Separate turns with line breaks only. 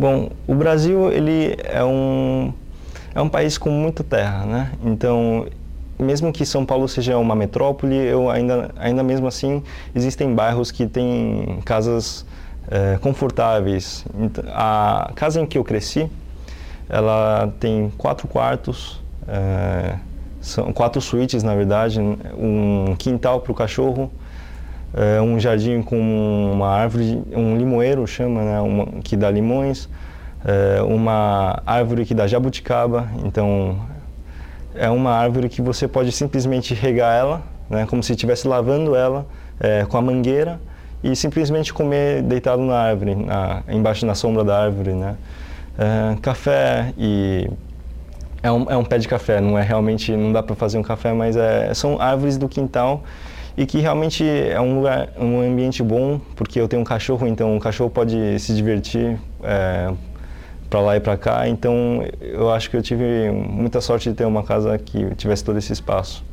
Bom, o Brasil ele é um é um país com muita terra, né? Então, mesmo que São Paulo seja uma metrópole, eu ainda ainda mesmo assim existem bairros que têm casas é, confortáveis. A casa em que eu cresci, ela tem quatro quartos, é, são quatro suítes na verdade, um quintal para o cachorro, é, um jardim com uma árvore, um limoeiro chama, né, uma, que dá limões, é, uma árvore que dá jabuticaba, então é uma árvore que você pode simplesmente regar ela, né, como se estivesse lavando ela é, com a mangueira e simplesmente comer deitado na árvore, na, embaixo na sombra da árvore, né? É, café e é um, é um pé de café, não é realmente, não dá para fazer um café, mas é, são árvores do quintal e que realmente é um lugar, um ambiente bom, porque eu tenho um cachorro, então o cachorro pode se divertir é, para lá e para cá, então eu acho que eu tive muita sorte de ter uma casa que tivesse todo esse espaço.